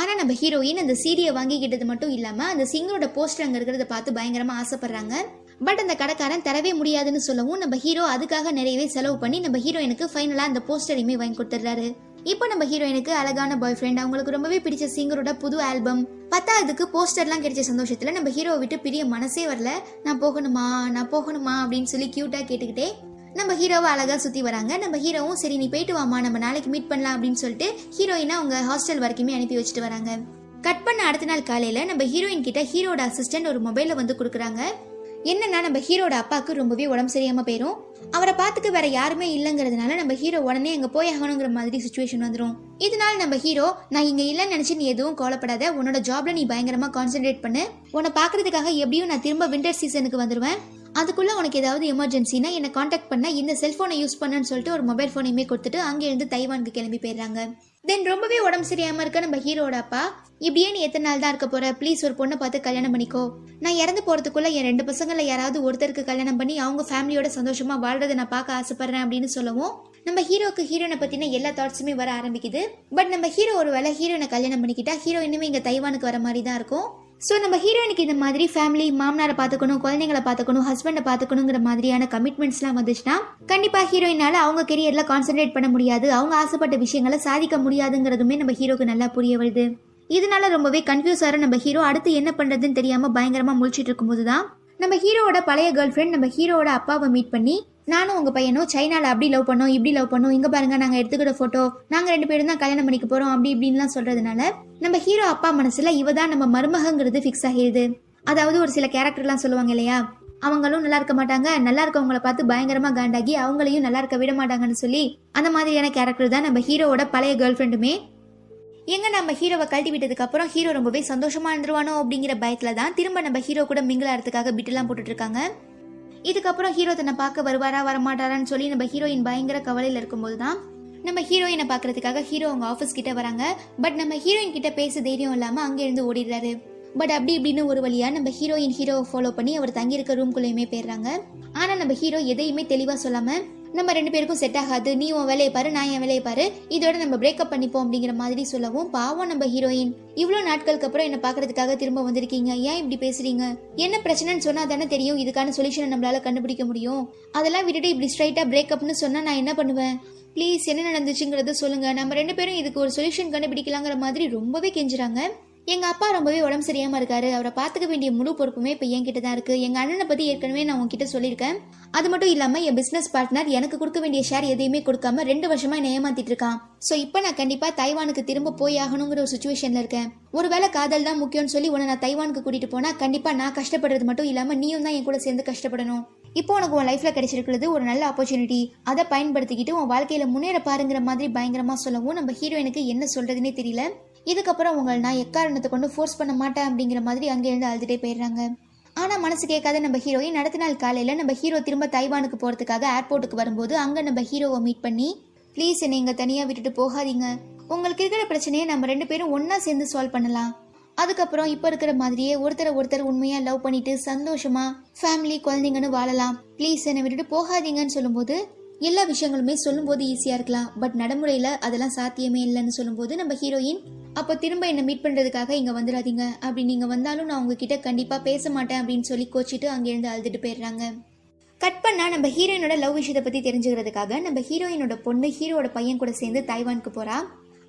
ஆனா நம்ம ஹீரோயின் அந்த சீடியை வாங்கிக்கிட்டது மட்டும் இல்லாம அந்த சிங்கரோட போஸ்டர் அங்க இருக்கிறத பார்த்து பயங்கரமா ஆசைப்படுறாங்க. பட் அந்த கடைக்காரன் தரவே முடியாதுன்னு சொல்லவும் நம்ம ஹீரோ அதுக்காக நிறையவே செலவு பண்ணி நம்ம ஹீரோயினுக்கு ஃபைனலாக அந்த போஸ்டரையுமே வாங்கி கொடுத்துட்றாரு. இப்போ நம்ம ஹீரோயினுக்கு அழகான பாய் ஃப்ரெண்ட் அவங்களுக்கு ரொம்பவே பிடிச்ச சிங்கரோட புது ஆல்பம் பத்தாவதுக்கு போஸ்டர்லாம் கிடைச்ச சந்தோஷத்துல நம்ம ஹீரோவை விட்டு பிரிய மனசே வரல. நான் போகணுமா? நான் போகணுமா? அப்படின்னு சொல்லி கியூட்டா கேட்டுக்கிட்டே நம்ம ஹீரோவை அழகா சுத்தி வராங்க. நம்ம ஹீரோவும் சரி நீ போயிட்டு வாமா நம்ம நாளைக்கு மீட் பண்ணலாம் அப்படின்னு சொல்லிட்டு ஹீரோயினை அவங்க ஹாஸ்டல் வரைக்குமே அனுப்பி வச்சுட்டு வராங்க. கட் பண்ண அடுத்த நாள் காலையில நம்ம ஹீரோயின் கிட்ட ஹீரோட அசிஸ்டன்ட் ஒரு மொபைல வந்து கொடுக்குறாங்க. என்னன்னா நம்ம ஹீரோட அப்பாவுக்கு ரொம்பவே உடம்பு சரியாம போயிடும் அவரை பார்த்துக்க வேற யாருமே இல்லைங்கிறதுனால நம்ம ஹீரோ உடனே அங்கே போய் ஆகணுங்கிற மாதிரி சுச்சுவேஷன் வந்துடும் இதனால நம்ம ஹீரோ நான் இங்கே இல்லைன்னு நினச்சி நீ எதுவும் கோலப்படாத உன்னோட ஜாப்ல நீ பயங்கரமாக கான்சென்ட்ரேட் பண்ணு. உன்னை பார்க்கறதுக்காக எப்படியும் நான் திரும்ப விண்டர் சீசனுக்கு வந்துடுவேன் அதுக்குள்ளே உனக்கு ஏதாவது எமர்ஜென்சினா என்னை காண்டாக்ட் பண்ண. இந்த செல்ஃபோனை யூஸ் பண்ணுன்னு சொல்லிட்டு ஒரு மொபைல் ஃபோனையுமே கொடுத்துட்டு அங்கேருந்து தைவானுக்கு கிளம்பி போயிடுறாங்க. தென் ரொம்பவே உடம்பு சரியாம இருக்க நம்ம ஹீரோட அப்பா இப்படியே நீ எத்தனை நாள் தான் இருக்க போற? ப்ளீஸ் ஒரு பொண்ணை பார்த்து கல்யாணம் பண்ணிக்கோ. நான் இறந்து போறதுக்குள்ள என் ரெண்டு பசங்கள யாராவது ஒருத்தருக்கு கல்யாணம் பண்ணி அவங்க ஃபேமிலியோட சந்தோஷமா வாழ்றத நான் பார்க்க ஆசைப்படுறேன் அப்படின்னு சொல்லவும் நம்ம ஹீரோக்கு ஹீரோனை பத்தின எல்லா தாட்ஸுமே வர ஆரம்பிக்குது. பட் நம்ம ஹீரோ ஒரு வேலை ஹீரோனை கல்யாணம் பண்ணிக்கிட்டா ஹீரோ இன்னுமே இங்க தைவானுக்கு வர மாதிரி தான் இருக்கும். ஸோ நம்ம ஹீரோயினுக்கு இந்த மாதிரி ஃபேமிலி மாமனாரை பார்த்துக்கணும் குழந்தைங்களை பார்த்துக்கணும் ஹஸ்பண்டை பார்த்துக்கணுங்கிற மாதிரியான கமிட்மெண்ட்ஸ்லாம் வந்துச்சுன்னா கண்டிப்பாக ஹீரோயினால அவங்க கெரியர்ல கான்சென்ட்ரேட் பண்ண முடியாது. அவங்க ஆசைப்பட்ட விஷயங்களை சாதிக்க முடியாதுங்கிறதுமே நம்ம ஹீரோக்கு நல்லா புரிய வருது. இதனால ரொம்பவே கன்ஃபியூஸ் ஆகிற நம்ம ஹீரோ அடுத்து என்ன பண்றதுன்னு தெரியாம பயங்கரமா முழிச்சிட்டு இருக்கும்போது தான் நம்ம ஹீரோவோட பழைய கேர்ள் ஃப்ரெண்ட் நம்ம ஹீரோவோட அப்பாவை மீட் பண்ணி நானும் உங்கள் பையனும் சைனாவில் அப்படி லவ் பண்ணோம் இப்படி லவ் பண்ணோம். இங்கே பாருங்கள் நாங்கள் எடுத்துக்கிட்ட ஃபோட்டோ நாங்கள் ரெண்டு பேரும் தான் கல்யாணம் பண்ணிக்க போகிறோம் அப்படி இப்படின்லாம் சொல்கிறதுனால நம்ம ஹீரோ அப்பா மனசில் இவ தான் நம்ம மருமகங்கிறது ஃபிக்ஸ் ஆகிடுது. அதாவது ஒரு சில கேரக்டர்லாம் சொல்லுவாங்க இல்லையா? அவங்களும் நல்லா இருக்க மாட்டாங்க நல்லா இருக்கவங்கள பார்த்து பயங்கரமாக காண்டாகி அவங்களையும் நல்லா இருக்க விட மாட்டாங்கன்னு சொல்லி அந்த மாதிரியான கேரக்டர் தான் நம்ம ஹீரோவோட பழைய கேர்ள் ஃப்ரெண்டுமே எங்க நம்ம ஹீரோவை கழட்டி விட்டதுக்கு அப்புறம் ஹீரோ ரொம்பவே சந்தோஷமா இருந்துருவானோ அப்படிங்கிற பயத்துல தான் திரும்ப நம்ம ஹீரோ கூட மிங்கிள் ஆகிறதுக்காக பிட்டெல்லாம் போட்டுட்டு இருக்காங்க. இதுக்கப்புறம் ஹீரோ தன்னை பார்க்க வருவாரா வரமாட்டாரான்னு சொல்லி நம்ம ஹீரோயின் பயங்கர கவலையில் இருக்கும்போது தான் நம்ம ஹீரோயினை பார்க்கறதுக்காக ஹீரோ அவங்க ஆஃபீஸ் கிட்ட வராங்க. பட் நம்ம ஹீரோயின் கிட்ட பேச தைரியம் இல்லாமல் அங்கே இருந்து ஓடிடுறாரு. பட் அப்படி இப்படின்னு ஒரு வழியா நம்ம ஹீரோயின் ஹீரோவை ஃபாலோ பண்ணி அவர் தங்கியிருக்க ரூம்குள்ளேயுமே போயிடுறாங்க. ஆனா நம்ம ஹீரோ எதையுமே தெளிவா சொல்லாம நம்ம ரெண்டு பேருக்கும் செட் ஆகாது. நீ உன் வேலையை பாரு நான் என் வேலையை பாரு. இதோட நம்ம பிரேக்கப் பண்ணிப்போம் அப்படிங்கிற மாதிரி சொல்லவும் பாவம் நம்ம ஹீரோயின் இவ்வளோ நாட்களுக்கு அப்புறம் என்ன பார்க்கறதுக்காக திரும்ப வந்திருக்கீங்க. ஏன் இப்படி பேசுறீங்க? என்ன பிரச்சனைன்னு சொன்னா தானே தெரியும். இதுக்கான சொல்யூஷனை நம்மளால கண்டுபிடிக்க முடியும். அதெல்லாம் விட்டுட்டு இப்படி ஸ்ட்ரைட்டா பிரேக்கப்னு சொன்னா நான் என்ன பண்ணுவேன்? ப்ளீஸ் என்ன நடந்துச்சுங்கிறத சொல்லுங்க. நம்ம ரெண்டு பேரும் இதுக்கு ஒரு சொல்யூஷன் கண்டுபிடிக்கலாங்கிற மாதிரி ரொம்பவே கெஞ்சுறாங்க. எங்க அப்பா ரொம்பவே உடம்பு சரியாம இருக்காரு. அவரை பார்த்துக்க வேண்டிய முழு பொறுப்புமே இப்போ என்கிட்ட தான் இருக்கு. எங்க அண்ணனை பத்தி ஏற்கனவே நான் உங்ககிட்ட சொல்லியிருக்கேன். அது மட்டும் இல்லாம என் பிசினஸ் பார்ட்னர் எனக்கு கொடுக்க வேண்டிய ஷேர் எதையுமே கொடுக்காம ரெண்டு வருஷமா என்னை ஏமாத்திட்டு இருக்கான். சோ இப்போ நான் கண்டிப்பா தைவானுக்கு திரும்ப போய் ஆகணுங்கிற ஒரு சுச்சுவேஷன்ல இருக்கேன். ஒருவேளை காதல் தான் முக்கியம்னு சொல்லி உன்னை நான் தைவானுக்கு கூட்டிட்டு போனா கண்டிப்பா நான் கஷ்டப்படுறது மட்டும் இல்லாம நீயும் தான் என் கூட சேர்ந்து கஷ்டப்படணும். இப்போ உனக்கு உன் லைஃப்ல கிடைச்சிருக்கிறது ஒரு நல்ல ஆப்பர்ச்சுனிட்டி அதை பயன்படுத்திக்கிட்டு உன் வாழ்க்கையில முன்னேற பாருங்கிற மாதிரி பயங்கரமா சொல்லவும் நம்ம ஹீரோயினுக்கு என்ன சொல்றதுன்னே தெரியல. இதுக்கப்புறம் உங்களை நான் எக்காரணத்தை கொண்டு ஃபோர்ஸ் பண்ண மாட்டேன் அப்படிங்கிற மாதிரி அங்கேருந்து அழுதுகிட்டே போயிடுறாங்க. ஆனால் மனசு கேட்காத நம்ம ஹீரோயின் அடுத்த நாள் காலையில் நம்ம ஹீரோ திரும்ப தைவானுக்கு போகிறதுக்காக ஏர்போர்ட்டுக்கு வரும்போது அங்கே நம்ம ஹீரோவை மீட் பண்ணி ப்ளீஸ் என்னை இங்கே தனியாக விட்டுட்டு போகாதீங்க. உங்களுக்கு இருக்கிற பிரச்சனையை நம்ம ரெண்டு பேரும் ஒன்றா சேர்ந்து சால்வ் பண்ணலாம். அதுக்கப்புறம் இப்போ இருக்கிற மாதிரியே ஒருத்தரை ஒருத்தர் உண்மையாக லவ் பண்ணிட்டு சந்தோஷமா ஃபேமிலி குழந்தைங்கன்னு வாழலாம். ப்ளீஸ் என்னை விட்டுட்டு போகாதீங்கன்னு சொல்லும்போது எல்லா விஷயங்களுமே சொல்லும்போது ஈஸியா இருக்கலாம். பட் நடைமுறையில அதெல்லாம் சாத்தியமே இல்லைன்னு சொல்லும்போது நம்ம ஹீரோயின் அப்போ திரும்ப என்னை மீட் பண்றதுக்காக இங்க வந்துடாதீங்க. அப்படி நீங்க வந்தாலும் நான் உங்ககிட்ட கண்டிப்பா பேச மாட்டேன் அப்படின்னு சொல்லி கோச்சிட்டு அங்கேருந்து அழுதுட்டு போயிடுறாங்க. கட் பண்ணால் நம்ம ஹீரோயினோட லவ் விஷயத்தை பற்றி தெரிஞ்சுக்கிறதுக்காக நம்ம ஹீரோயினோட பொண்ணு ஹீரோட பையன் கூட சேர்ந்து தைவானுக்கு போகிறா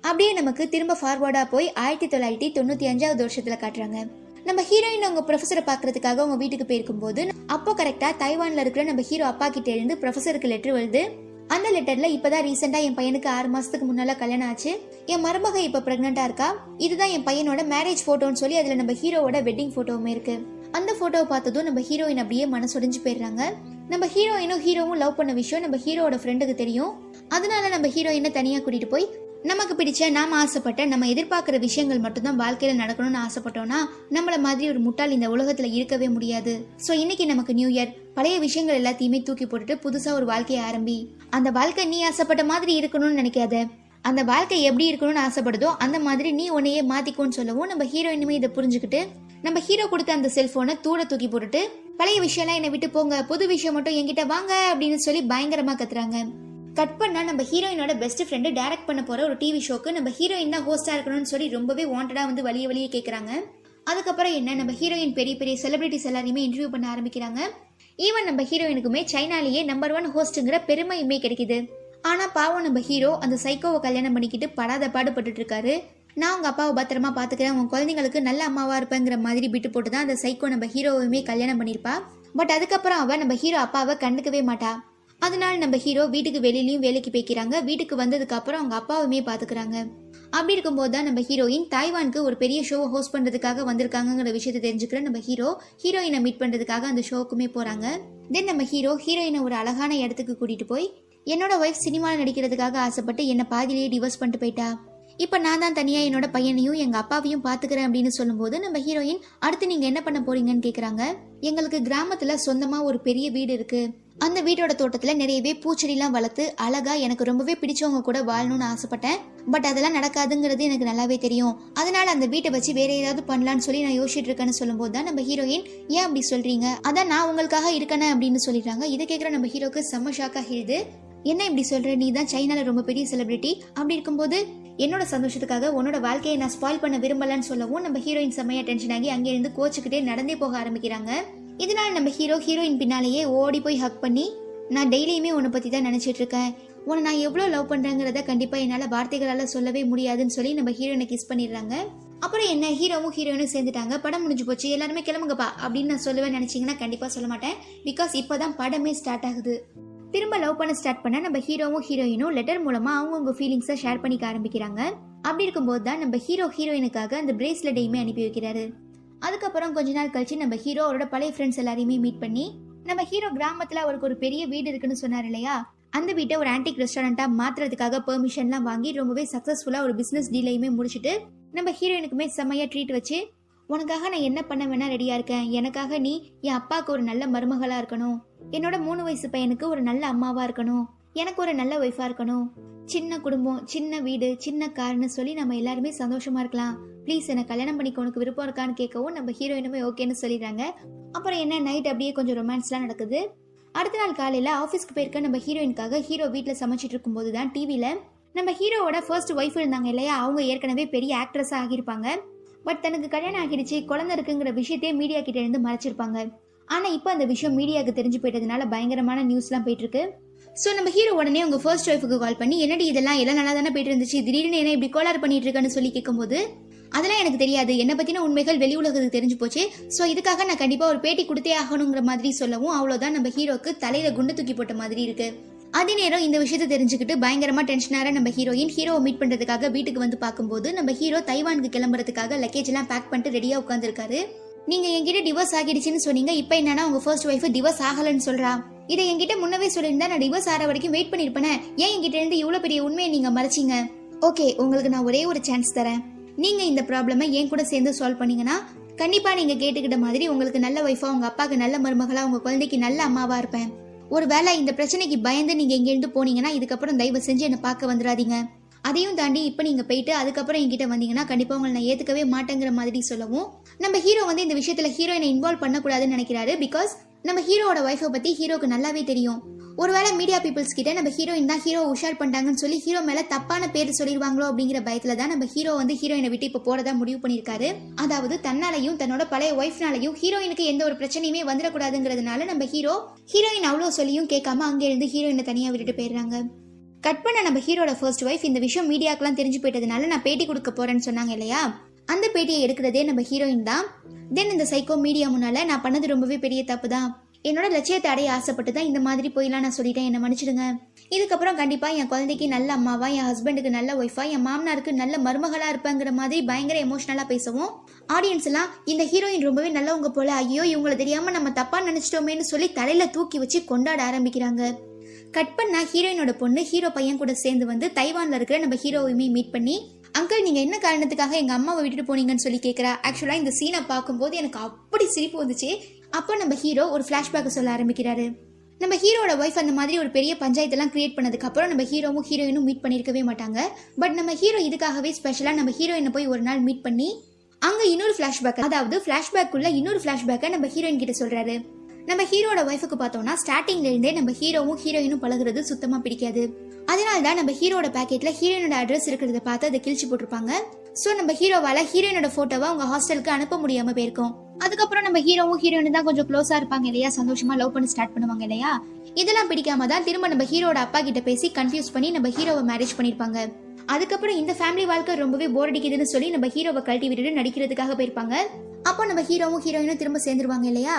அப்படியே நமக்கு திரும்ப ஃபார்வர்டாக போய் ஆயிரத்தி தொள்ளாயிரத்தி தொண்ணூற்றி அஞ்சாவது வருஷத்தில் காட்டுறாங்க. நம்ம ஹீரோயின் அவங்க ப்ரொஃபஸரை பார்க்கறதுக்காக அவங்க வீட்டுக்கு போயிருக்கும் போது அப்போ கரெக்டா தைவான்ல இருக்கிற நம்ம ஹீரோ அப்பா கிட்ட இருந்து ப்ரொஃபஸருக்கு லெட்டர் வருது அந்த லெட்டர்ல இப்பதான் ரீசெண்டா என் பையனுக்கு ஆறு மாசத்துக்கு முன்னால கல்யாணம் ஆச்சு. என் மருமக இப்ப பிரெக்னெண்டா இருக்கா? இதுதான் என் பையனோட மேரேஜ் போட்டோன்னு சொல்லி அதுல நம்ம ஹீரோவோட வெட்டிங் போட்டோவுமே இருக்கு. அந்த போட்டோவை பார்த்ததும் நம்ம ஹீரோயின் அப்படியே மனசுடைஞ்சு போயிடுறாங்க. நம்ம ஹீரோயினும் ஹீரோவும் லவ் பண்ண விஷயம் நம்ம ஹீரோவோட ஃப்ரெண்டுக்கு தெரியும். அதனால நம்ம ஹீரோயினை தனியா கூட்டிட்டு போய் நமக்கு பிடிச்ச நாம் ஆசைப்பட்ட நம்ம எதிர்பார்க்குற விஷயங்கள் மட்டும்தான் வாழ்க்கையில் நடக்கணும்னு ஆசைப்பட்டோம்னா நம்மள மாதிரி ஒரு முட்டாள் இந்த உலகத்தில் இருக்கவே முடியாது. ஸோ இன்னைக்கு நமக்கு நியூ இயர் பழைய விஷயங்கள் எல்லாத்தையுமே தூக்கி போட்டுட்டு புதுசாக ஒரு வாழ்க்கையை ஆரம்பி. அந்த வாழ்க்கை நீ ஆசைப்பட்ட மாதிரி இருக்கணும்னு நினைக்காத. அந்த வாழ்க்கை எப்படி இருக்கணும்னு ஆசைப்படுதோ அந்த மாதிரி நீ உன்னையே மாத்திக்கோன்னு சொல்லவும் நம்ம ஹீரோயினுமே இதை புரிஞ்சுக்கிட்டு நம்ம ஹீரோ கொடுத்த அந்த செல்போனை தூர தூக்கி போட்டுட்டு பழைய விஷயம்லாம் என்னை விட்டு போங்க புது விஷயம் மட்டும் என்கிட்ட வாங்க அப்படின்னு சொல்லி பயங்கரமா கத்துறாங்க. கட் பண்ணால் நம்ம ஹீரோயினோட பெஸ்ட் ஃப்ரெண்டு டைரக்ட் பண்ண போகிற ஒரு டிவி ஷோக்கு நம்ம ஹீரோயின் தான் ஹோஸ்டாக இருக்கணும்னு சொல்லி ரொம்பவே வாண்டடாக வந்து வழிய வழியே கேட்குறாங்க அதுக்கப்புறம் என்ன? நம்ம ஹீரோயின் பெரிய பெரிய செலிபிரிட்டிஸ் எல்லாரையுமே இன்டர்வியூ பண்ண ஆரம்பிக்கிறாங்க. ஈவன் நம்ம ஹீரோயினுக்குமே சைனாலேயே நம்பர் ஒன் ஹோஸ்ட்டுங்கிற பெருமையுமே கிடைக்குது. ஆனால் பாவம் நம்ம ஹீரோ அந்த சைக்கோவை கல்யாணம் பண்ணிக்கிட்டு படாத பாடுபட்டு இருக்காரு. நான் உங்கள் அப்பாவை பத்திரமா பார்த்துக்கிறேன் உங்கள் குழந்தைங்களுக்கு நல்ல அம்மாவாக இருப்பேங்கிற மாதிரி விட்டு போட்டு தான் அந்த சைக்கோ நம்ம ஹீரோவுமே கல்யாணம் பண்ணியிருப்பா பட் அதுக்கப்புறம் அவள் நம்ம ஹீரோ அப்பாவை கண்டுக்கவே மாட்டா. அதனால நம்ம ஹீரோ வீட்டுக்கு வெளியிலயும் வேலைக்கு போய்க்கிறாங்க. வீட்டுக்கு வந்ததுக்கு அப்புறம் அவங்க அப்பாவுமே பாத்துக்கிறாங்க. அப்படி இருக்கும்போது தான் நம்ம ஹீரோயின் தாய்வானுக்கு ஒரு பெரிய ஷோவை ஹோஸ்ட் பண்றதுக்காக வந்திருக்காங்கிற விஷயத்தை தெரிஞ்சுக்கிற நம்ம ஹீரோ ஹீரோயினை மீட் பண்றதுக்காக அந்த ஷோக்குமே போறாங்க. தென் நம்ம ஹீரோ ஹீரோயினை ஒரு அழகான இடத்துக்கு கூட்டிட்டு போய் என்னோட ஒய்ஃப் சினிமாவில் நடிக்கிறதுக்காக ஆசைப்பட்டு என்னை பாதிலேயே டிவோர்ஸ் பண்ணிட்டு போயிட்டா. இப்போ நான் தான் தனியாக என்னோட பையனையும் எங்கள் அப்பாவையும் பார்த்துக்கிறேன் அப்படின்னு சொல்லும்போது நம்ம ஹீரோயின் அடுத்து நீங்கள் என்ன பண்ண போறீங்கன்னு கேட்குறாங்க எங்களுக்கு கிராமத்தில் சொந்தமாக ஒரு பெரிய வீடு இருக்கு. அந்த வீட்டோட தோட்டத்தில் நிறையவே பூச்செடிலாம் வளர்த்து அழகாக எனக்கு ரொம்பவே பிடிச்சவங்க கூட வாழணும்னு ஆசைப்பட்டேன். பட் அதெல்லாம் நடக்காதுங்கிறது எனக்கு நல்லாவே தெரியும். அதனால அந்த வீட்டை வச்சு வேற ஏதாவது பண்ணலான்னு சொல்லி நான் யோசிச்சுட்டு இருக்கேன்னு சொல்லும்போது தான் நம்ம ஹீரோயின் ஏன் அப்படி சொல்றீங்க? அதான் நான் உங்களுக்காக இருக்கேன அப்படின்னு சொல்லிடுறாங்க. இதை கேட்குற நம்ம ஹீரோக்கு செம்ம ஷாக்காக ஆகிடுது. என்ன இப்படி சொல்ற? நீ தான் சைனால ரொம்ப பெரிய செலிபிரிட்டி அப்படி இருக்கும்போது என்னோட சந்தோஷத்துக்காக உன்னோட வாழ்க்கையை நான் ஸ்பாயில் பண்ண விரும்பலன்னு சொல்லவும் நம்ம ஹீரோயின் செம்மையா டென்ஷன் ஆகி அங்கே இருந்து கோச்சுக்கிட்டே நடந்தே போக ஆரம்பிக்கிறாங்க. இதனால நம்ம ஹீரோ ஹீரோயின் பின்னாலேயே ஓடி போய் ஹக் பண்ணி நான் டெய்லியுமே உன்னை பத்தி தான் நினைச்சிட்டு இருக்கேன். உன்னை நான் எவ்வளோ லவ் பண்றேங்கிறத கண்டிப்பா என்னால வார்த்தைகளால சொல்லவே முடியாதுன்னு சொல்லி நம்ம ஹீரோயினை கிஸ் பண்ணிடுறாங்க. அப்புறம் என்ன? ஹீரோவும் ஹீரோயினும் சேர்ந்துட்டாங்க. படம் முடிஞ்சு போச்சு. எல்லாருமே கிளம்புங்கப்பா. அப்படின்னு நான் சொல்லுவேன் நினைச்சீங்கன்னா கண்டிப்பா சொல்ல மாட்டேன். பிகாஸ் இப்போதான் படமே ஸ்டார்ட் ஆகுது. திரும்ப லவ் பண்ண ஸ்டார்ட் பண்ண நம்ம ஹீரோவும் ஹீரோயினும் லெட்டர் மூலமா அவங்கவுங்க ஃபீலிங்ஸை ஷேர் பண்ணிக்க ஆரம்பிக்கிறாங்க. அப்படி இருக்கும்போது தான் நம்ம ஹீரோ ஹீரோயினுக்காக அந்த பிரேஸ்லெட்டையுமே அனுப்பி வைக்கிறாரு. அதுக்கப்புறம் கொஞ்ச நாள் கழிச்சு நம்ம ஹீரோ அவரோட பழைய ஃப்ரெண்ட்ஸ் எல்லாரையுமே மீட் பண்ணி நம்ம ஹீரோ கிராமத்துல அவருக்கு ஒரு பெரிய வீடு இருக்குன்னு சொன்னார் இல்லையா? அந்த வீட்டை ஒரு ஆன்டிக் ரெஸ்டாரண்டா மாத்துறதுக்காக பெர்மிஷன்லாம் வாங்கி ரொம்பவே சக்சஸ்ஃபுல்லா ஒரு பிசினஸ் டீலையுமே முடிச்சுட்டு நம்ம ஹீரோயினுக்குமே செம்மையா ட்ரீட் வச்சு உனக்காக நான் என்ன பண்ண வேணா ரெடியா இருக்கேன். எனக்காக நீ என் அப்பாவுக்கு ஒரு நல்ல மருமகளா இருக்கணும். என்னோட மூணு வயசு பையனுக்கு ஒரு நல்ல அம்மாவா இருக்கணும். எனக்கு ஒரு நல்ல ஒய்ஃபா இருக்கணும். சின்ன குடும்பம் சின்ன வீடு சின்ன கார்னு சொல்லி நம்ம எல்லாருமே சந்தோஷமா இருக்கலாம். ப்ளீஸ் என்ன கல்யாணம் பண்ணிக்க உனக்கு விருப்பம் இருக்கான்னு கேட்கவும் நம்ம ஹீரோயினுமே ஓகேன்னு சொல்லிடுறாங்க. அப்புறம் என்ன நைட் அப்படியே கொஞ்சம் ரொமான்ஸ்லாம் நடக்குது. அடுத்த நாள் காலையில ஆஃபீஸ்க்கு போயிருக்க நம்ம ஹீரோயினுக்காக ஹீரோ வீட்டில் சமைச்சிட்டு இருக்கும்போது தான் டிவியில் நம்ம ஹீரோவோட ஃபர்ஸ்ட் ஒய்ஃப் இருந்தாங்க இல்லையா? அவங்க ஏற்கனவே பெரிய ஆக்ட்ரஸாக ஆகியிருப்பாங்க. பட் தனக்கு கல்யாணம் ஆகிடுச்சு குழந்தை இருக்குங்கிற விஷயத்தையே மீடியா கிட்ட இருந்து மறைச்சிருப்பாங்க. ஆனால் இப்போ அந்த விஷயம் மீடியாவுக்கு தெரிஞ்சு போயிட்டதுனால பயங்கரமான நியூஸ்லாம் போயிட்டு இருக்கு ஸோ நம்ம ஹீரோ உடனே உங்கள் ஃபர்ஸ்ட் ஒய்ஃபுக்கு கால் பண்ணி என்னடி இதெல்லாம் எல்லாம் நல்லா தானே போயிட்டு இருந்துச்சு திடீர்னு என்ன இப்படி கோளாறு பண்ணிட்டு இருக்கேன்னு சொல்லி கேட்கும்போது அதெல்லாம் எனக்கு தெரியாது. என்ன பத்தின உண்மைகள் வெளி உலகத்துக்கு தெரிஞ்சு போச்சு. ஸோ இதுக்காக நான் கண்டிப்பா ஒரு பேட்டி கொடுத்தே ஆகணுங்கிற மாதிரி சொல்லவும் அவ்வளோதான் நம்ம ஹீரோக்கு தலையில குண்டு தூக்கி போட்ட மாதிரி இருக்கு. அதே நேரம் இந்த விஷயத்தை தெரிஞ்சுக்கிட்டு பயங்கரமா டென்ஷனார நம்ம ஹீரோயின் ஹீரோவை மீட் பண்றதுக்காக வீட்டுக்கு வந்து பார்க்கும்போது நம்ம ஹீரோ தைவானுக்கு கிளம்புறதுக்காக லக்கேஜ் எல்லாம் பேக் பண்ணிட்டு ரெடியா உட்காந்துருக்காரு நீங்க என்கிட்ட டிவோர்ஸ் ஆகிடுச்சுன்னு சொன்னீங்க இப்போ என்னன்னா உங்க ஃபர்ஸ்ட் ஒய்ஃப் டிவோர்ஸ் ஆகலன்னு சொல்றா. இதை என்கிட்ட முன்னவே சொல்லியிருந்தா நான் டிவோர்ஸ் ஆற வரைக்கும் வெயிட் பண்ணிருப்பேனே ஏன் என்கிட்ட இருந்து இவ்வளவு பெரிய உண்மையை நீங்க மறைச்சீங்க? ஓகே உங்களுக்கு நான் ஒரே ஒரு சான்ஸ் தரேன். நீங்க இந்த ப்ராப்ளமை என் கூட சேர்ந்து சால்வ் பண்ணீங்கன்னா கண்டிப்பா நீங்க கேட்டுக்கிட்ட மாதிரி உங்களுக்கு நல்ல ஒய்ஃபா உங்க அப்பாவுக்கு நல்ல மருமகளா உங்க குழந்தைக்கு நல்ல அம்மாவா இருப்பேன். ஒருவேளை இந்த பிரச்சனைக்கு பயந்து நீங்க எங்கேருந்து போனீங்கன்னா இதுக்கப்புறம் தயவு செஞ்சு என்னை பார்க்க வந்துடாதீங்க. அதையும் தாண்டி இப்போ நீங்கள் போயிட்டு அதுக்கப்புறம் என்கிட்ட வந்தீங்கன்னா கண்டிப்பாக உங்களை நான் ஏற்றுக்கவே மாட்டேங்கிற மாதிரி சொல்லவும். நம்ம ஹீரோ வந்து இந்த விஷயத்தில் ஹீரோயினை இன்வால்வ் பண்ணக்கூடாதுன்னு நினைக்கிறாரு பிகாஸ் நம்ம ஹீரோவோட ஒய்ஃபை பற்றி ஹீரோக்கு நல்லாவே தெரியும். ஒருவேளை மீடியா பீப்புள்ஸ் கிட்ட நம்ம ஹீரோயின் தான் ஹீரோ உஷார் பண்ணிட்டாங்கன்னு சொல்லி ஹீரோ மேல தப்பான பேர் சொல்லிடுவாங்களோ அப்படிங்கிற பயத்துல தான் நம்ம ஹீரோ வந்து ஹீரோயினை விட்டு இப்போ போறதா முடிவு பண்ணியிருக்காரு. அதாவது தன்னாலையும் தன்னோட பழைய ஒய்ஃப்னாலையும் ஹீரோயினுக்கு எந்த ஒரு பிரச்சனையுமே வந்துடக்கூடாதுங்கிறதுனால நம்ம ஹீரோ ஹீரோயின் அவ்வளோ சொல்லியும் கேட்காம அங்கே இருந்து ஹீரோயினை தனியாக விட்டுட்டு போயிடுறாங்க. கட் பண்ண நம்ம ஹீரோட ஃபர்ஸ்ட் ஒய்ஃப் இந்த விஷயம் மீடியாக்கெல்லாம் தெரிஞ்சு போயிட்டதுனால நான் பேட்டி கொடுக்க போறேன்னு சொன்னாங்க இல்லையா? அந்த பேட்டியை எடுக்கிறதே நம்ம ஹீரோயின் தான். தென் இந்த சைக்கோ மீடியா முன்னால நான் பண்ணது ரொம்பவே பெரிய தப்பு தான் என்னோட லட்சியத்தை அடைய ஆசைப்பட்டு தான் இந்த மாதிரி போயிலாம் நான் சொல்லிட்டேன். என்ன மன்னிச்சிடுங்க. இதுக்கப்புறம் கண்டிப்பா என் குழந்தைக்கு நல்ல அம்மாவா என் ஹஸ்பண்டுக்கு நல்ல ஒய்ஃபா என் மாமனாருக்கு நல்ல மருமகளா இருப்பேங்கிற மாதிரி பயங்கர எமோஷனலா பேசவும். ஆடியன்ஸ் எல்லாம் இந்த ஹீரோயின் ரொம்பவே நல்லவங்க போல ஐயோ இவங்களை தெரியாம நம்ம தப்பா நினைச்சிட்டோமேன்னு சொல்லி தலையில தூக்கி வச்சு கொண்டாட ஆரம்பிக்கிறாங்க. கட் பண்ணா ஹீரோயினோட பொண்ணு ஹீரோ பையன் கூட சேர்ந்து வந்து தைவான்ல இருக்கிற நம்ம ஹீரோவையுமே மீட் பண்ணி அங்கிள் நீங்க என்ன காரணத்துக்காக எங்க அம்மாவை விட்டுட்டு போனீங்கன்னு சொல்லி கேக்குறா? ஆக்சுவலா இந்த சீனை பார்க்கும்போது எனக்கு அப்படி சிரிப்பு வந்துச்சு. அப்போ நம்ம ஹீரோ ஒரு ஃபிளாஷ்பேக் சொல்ல ஆரம்பிக்கிறாரு. நம்ம ஹீரோட ஒய்ஃப் அந்த மாதிரி ஒரு பெரிய பஞ்சாயத்தெல்லாம் கிரியேட் பண்ணதுக்கு அப்புறம் நம்ம ஹீரோவும் ஹீரோயினும் மீட் பண்ணிருக்கவே மாட்டாங்க. பட் நம்ம ஹீரோ இதுக்காகவே ஸ்பெஷலா நம்ம ஹீரோயினை போய் ஒரு நாள் மீட் பண்ணி அங்க இன்னொரு ஃப்ளாஷ்பேக் அதாவது ஃபிளாஷ்பேக் உள்ள இன்னொரு ஃபிளாஷ்பேக்கை நம்ம ஹீரோயின் கிட்ட சொல்றாரு. நம்ம ஹீரோட ஒய்ஃபுக்கு பார்த்தோம்னா ஸ்டார்டிங்ல இருந்தே நம்ம ஹீரோவும் ஹீரோயினும் பழகுறது சுத்தமா பிடிக்காது. அதனால தான் நம்ம ஹீரோட பேக்கெட்டில் ஹீரோயினோட அட்ரஸ் இருக்கிறத பார்த்து அதை கிழிச்சு போட்டிருப்பாங்க. சோ நம்ம ஹீரோவால ஹீரோயினோட போட்டோவை அவங்க ஹாஸ்டலுக்கு அனுப்ப முடியாம போயிருக்கோம். அதுக்கப்புறம் நம்ம ஹீரோவும் ஹீரோயினும் தான் கொஞ்சம் க்ளோஸா இருப்பாங்க இல்லையா? சந்தோஷமா லவ் பண்ணி ஸ்டார்ட் பண்ணுவாங்க இல்லையா? இதெல்லாம் பிடிக்காம தான் திரும்ப நம்ம ஹீரோட அப்பா கிட்ட பேசி கன்ஃபியூஸ் பண்ணி நம்ம ஹீரோவை மேரேஜ் பண்ணிருப்பாங்க. அதுக்கப்புறம் இந்த ஃபேமிலி வாழ்க்கை ரொம்பவே போர் அடிக்குதுன்னு சொல்லி நம்ம ஹீரோவை கழட்டி விட்டுட்டு நடிக்கிறதுக்காக போயிருப்பாங்க. அப்போ நம்ம ஹீரோவும் ஹீரோயினும் திரும்ப சேர்ந்துருவாங்க இல்லையா?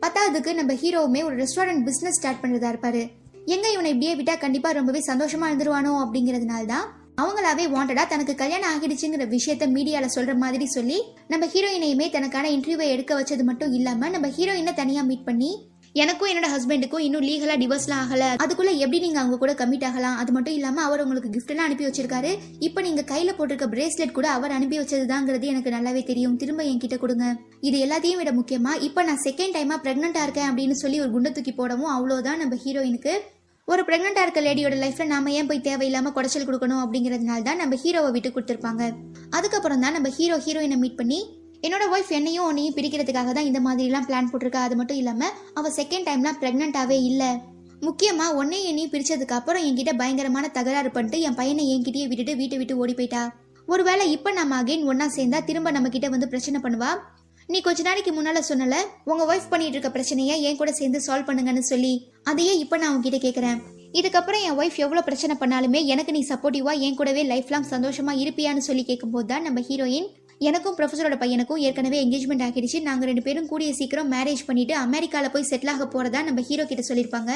பத்தாவதுக்கு நம்ம ஹீரோவுமே ஒரு ரெஸ்டாரண்ட் பிசினஸ் ஸ்டார்ட் பண்றதா இருப்பாரு. எங்க இவனை இப்படியே விட்டா கண்டிப்பா ரொம்பவே சந்தோஷமா இருந்துருவானோ அப்படிங்கறதுனால தான் அவங்களாவே வாண்டடா தனக்கு கல்யாணம் ஆகிடுச்சுங்கிற விஷயத்த மீடியால சொல்ற மாதிரி சொல்லி நம்ம ஹீரோயினையுமே தனக்கான இன்டர்வியூவை எடுக்க வச்சது மட்டும் இல்லாம நம்ம ஹீரோயினை தனியா மீட் பண்ணி எனக்கும் என்னோட ஹஸ்பண்டுக்கும் இன்னும் லீகலா டிவோர்ஸ்லாம் ஆகல. அதுக்குள்ள எப்படி நீங்க அவங்க கூட கமிட் ஆகலாம்? அது மட்டும் இல்லாம அவர் உங்களுக்கு கிஃப்ட் எல்லாம் அனுப்பி வச்சிருக்காரு. இப்போ நீங்க கையில போட்டிருக்க பிரேஸ்லெட் கூட அவர் அனுப்பி வச்சதுதாங்கிறது எனக்கு நல்லாவே தெரியும். திரும்ப என்கிட்ட கொடுங்க. இது எல்லாத்தையும் விட முக்கியமா இப்போ நான் செகண்ட் டைமா பிரெக்னெண்டா இருக்கேன் அப்படின்னு சொல்லி ஒரு குண்டை தூக்கி போடவும் அவ்வளவுதான் நம்ம ஹீரோயினுக்கு ஒரு பிரெக்னெண்டா இருக்க லேடியோட லைஃப்ல நாம ஏன் போய் தேவையில்லாம குடைச்சல் கொடுக்கணும் அப்படிங்கறதுனால தான் நம்ம ஹீரோவை விட்டு கொடுத்துருப்பாங்க. அதுக்கப்புறம் தான் நம்ம ஹீரோ ஹீரோயினை மீட் பண்ணி என்னோட ஒய்ஃப் என்னையும் உன்னையும் பிரிக்கிறதுக்காக தான் இந்த மாதிரிலாம் பிளான் போட்டிருக்கா. அது மட்டும் இல்லாமல் அவள் செகண்ட் டைம்லாம் ப்ரெக்னென்ட்டாகவே இல்லை. முக்கியமாக உன்னையும் என்னையும் பிரிச்சதுக்கு அப்புறம் என்கிட்ட பயங்கரமான தகராறு பண்ணிட்டு என் பையனை என்கிட்டயே விட்டுட்டு வீட்டை விட்டு ஓடி போயிட்டா. ஒருவேளை இப்போ நம்ம அகைன் ஒன்றா சேர்ந்தா திரும்ப நம்ம கிட்ட வந்து பிரச்சனை பண்ணுவா? நீ கொஞ்ச நாளைக்கு முன்னால சொன்னல உங்க ஒய்ஃப் பண்ணிட்டு இருக்க பிரச்சனையை என் கூட சேர்ந்து சால்வ் பண்ணுங்கன்னு சொல்லி. அதையே இப்ப நான் உங்ககிட்ட கேக்குறேன். இதுக்கப்புறம் என் ஒய்ஃப் எவ்வளவு பிரச்சனை பண்ணாலுமே எனக்கு நீ சப்போர்ட்டிவா என் கூடவே லைஃப் லாங் சந்தோஷமா இருப்பியான்னு சொல்லி கேட்கும்போது தான் நம்ம ஹீரோயின் எனக்கும் ப்ரொஃபஸரோட பையனுக்கும் ஏற்கனவே என்கேஜ்மெண்ட் ஆகிடுச்சு. நாங்கள் ரெண்டு பேரும் கூடிய சீக்கிரம் மேரேஜ் பண்ணிட்டு அமெரிக்காவில் போய் செட்டில் ஆக போகிறதா நம்ம ஹீரோ கிட்ட சொல்லியிருப்பாங்க.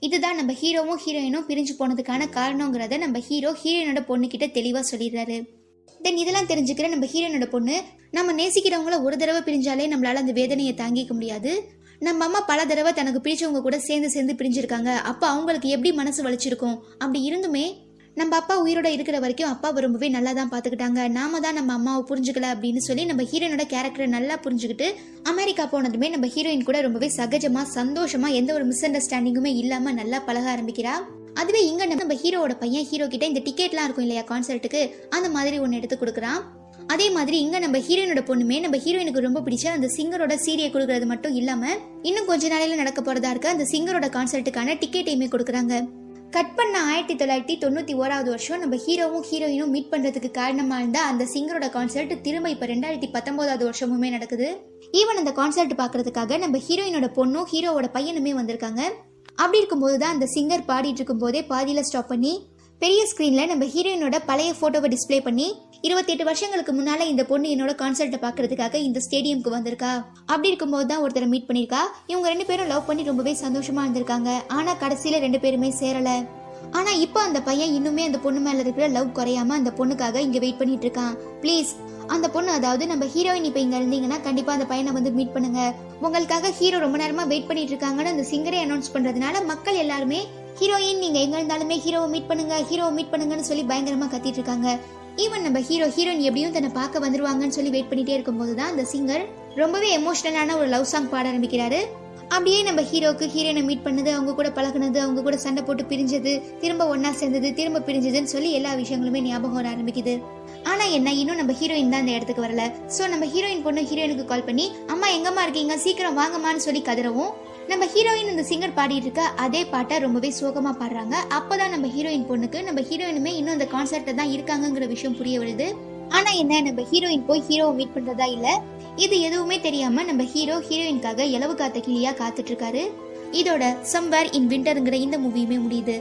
இதுதான் நம்ம ஹீரோவும் ஹீரோயினும் பிரிஞ்சு போனதுக்கான காரணங்கிறத நம்ம ஹீரோ ஹீரோயினோட பொண்ணு கிட்ட சொல்லிடுறாரு. தென் இதெல்லாம் தெரிஞ்சுக்கிற நம்ம ஹீரோயினோட பொண்ணு நம்ம நேசிக்கிறவங்கள ஒரு தடவை பிரிஞ்சாலே நம்மளால அந்த வேதனையை தாங்கிக்க முடியாது. நம்ம அம்மா பல தடவை தனக்கு பிடிச்சவங்க கூட சேர்ந்து சேர்ந்து பிரிஞ்சிருக்காங்க. அப்போ அவங்களுக்கு எப்படி மனசு வலிச்சிருக்கும்? அப்படி இருந்துமே நம்ம அப்பா உயிரோட இருக்கிற வரைக்கும் அப்பாவை ரொம்பவே நல்லா தான் பார்த்துக்கிட்டாங்க நாம தான் நம்ம அம்மாவை புரிஞ்சுக்கல அப்படின்னு சொல்லி நம்ம ஹீரோனோட கேரக்டரை நல்லா புரிஞ்சுக்கிட்டு அமெரிக்கா போனதுமே நம்ம ஹீரோயின் கூட ரொம்பவே சகஜமா சந்தோஷமா எந்த ஒரு மிஸ் அண்டர்ஸ்டாண்டிங்குமே இல்லாம நல்லா பழக ஆரம்பிக்கிறா. அதுவே இங்க நம்ம ஹீரோவோட பையன் ஹீரோ கிட்ட இந்த டிக்கெட்லாம் இருக்கும் இல்லையா கான்சர்ட்டுக்கு அந்த மாதிரி ஒன்று எடுத்து கொடுக்குறான். அதே மாதிரி இங்க நம்ம ஹீரோயினோட பொண்ணுமே நம்ம ஹீரோயினுக்கு ரொம்ப பிடிச்ச அந்த சிங்கரோட சீரியை கொடுக்கறது மட்டும் இல்லாம இன்னும் கொஞ்ச நாளையில நடக்க போறதா இருக்க அந்த சிங்கரோட கான்சர்ட்டுக்கான டிக்கெட்டையுமே கொடுக்குறாங்க. கட் பண்ண ஆயிரத்தி தொள்ளாயிரத்தி தொண்ணூற்றி ஓராவது வருஷம் நம்ம ஹீரோவும் ஹீரோயினும் மீட் பண்ணுறதுக்கு காரணமாக இருந்த அந்த சிங்கரோட கான்சர்ட் திரும்ப இப்போ ரெண்டாயிரத்தி பத்தொம்போதாவது வருஷமுமே நடக்குது. ஈவன் அந்த கான்சர்ட் பார்க்குறதுக்காக நம்ம ஹீரோயினோட பொண்ணும் ஹீரோவோட பையனுமே வந்திருக்காங்க. அப்படி இருக்கும்போது தான் அந்த சிங்கர் பாடிட்டு இருக்கும் போதே பாதியில் ஸ்டாப் பண்ணி பெரிய ஸ்க்ரீன்ல நம்ம ஹீரோயினோட பழைய போட்டோவை டிஸ்ப்ளே பண்ணி இருபத்தி எட்டு வருஷங்களுக்கு முன்னால இந்த பொண்ணு என்னோட கான்சர்ட்டை பாக்குறதுக்காக இந்த ஸ்டேடியம்க்கு வந்திருக்கா. அப்படி இருக்கும்போது தான் ஒருத்தரை மீட் பண்ணிருக்கா இவங்க ரெண்டு பேரும் லவ் பண்ணி ரொம்பவே சந்தோஷமா இருந்திருக்காங்க. ஆனா கடைசியில ரெண்டு பேருமே சேரல. ஆனா இப்போ அந்த பையன் இன்னுமே அந்த பொண்ணு மேல இருக்கிற லவ் குறையாம அந்த பொண்ணுக்காக இங்க வெயிட் பண்ணிட்டு இருக்கான். ப்ளீஸ் அந்த பொண்ணு அதாவது நம்ம ஹீரோயின் இப்ப இங்க இருந்தீங்கன்னா கண்டிப்பா அந்த பையனை வந்து மீட் பண்ணுங்க. உங்களுக்காக ஹீரோ ரொம்ப நேரமா வெயிட் பண்ணிட்டு இருக்காங்கன்னு அந்த சிங்கரே அனௌன்ஸ் பண்றதுனால மக்கள் எல்லாருமே ஹீரோயின் நீங்க எங்க இருந்தாலுமே ஹீரோவை மீட் பண்ணுங்க ஹீரோவை மீட் பண்ணுங்கன்னு சொல்லி பயங்கரமா கத்திட்டு இருக்காங்க. ஈவன் நம்ம ஹீரோ ஹீரோயின் எப்படியும் தன்னை பார்க்க வந்துருவாங்கன்னு சொல்லி வெயிட் பண்ணிட்டே இருக்கும்போது தான் அந்த சிங்கர் ரொம்பவே எமோஷனலான ஒரு லவ் சாங் பாட ஆரம்பிக்கிறாரு. அப்படியே நம்ம ஹீரோக்கு ஹீரோயினை மீட் பண்ணது அவங்க கூட பழகுனது அவங்க கூட சண்டை போட்டு பிரிஞ்சது திரும்ப ஒன்னா சேர்ந்தது திரும்ப பிரிஞ்சதுன்னு சொல்லி எல்லா விஷயங்களுமே ஞாபகம் வர ஆரம்பிக்குது. ஆனா என்ன இன்னும் நம்ம ஹீரோயின் தான் இந்த இடத்துக்கு வரல. சோ நம்ம ஹீரோயின் பொண்ணு ஹீரோயினுக்கு கால் பண்ணி அம்மா எங்கம்மா இருக்கீங்க? சீக்கிரம் வாங்கம்மான்னு சொல்லி கதறவும் நம்ம ஹீரோயின் இந்த சிங்கர் பாடிட்டு இருக்க அதே பாட்டை ரொம்பவே சோகமா பாடுறாங்க. அப்பதான் நம்ம ஹீரோயின் பொண்ணுக்கு நம்ம ஹீரோயினுமே இன்னும் அந்த கான்சர்ட்ல தான் இருக்காங்கங்கிற விஷயம் புரிய வருது. ஆனா என்ன நம்ம ஹீரோயின் போய் ஹீரோவை மீட் பண்றதா இல்ல? இது எதுவுமே தெரியாம நம்ம ஹீரோ ஹீரோயின்காக இலவு காத்த கிளியா காத்துட்டு இருக்காரு இதோட சம்வேர் இன் விண்டர்ங்கிற இந்த மூவியுமே முடியுது.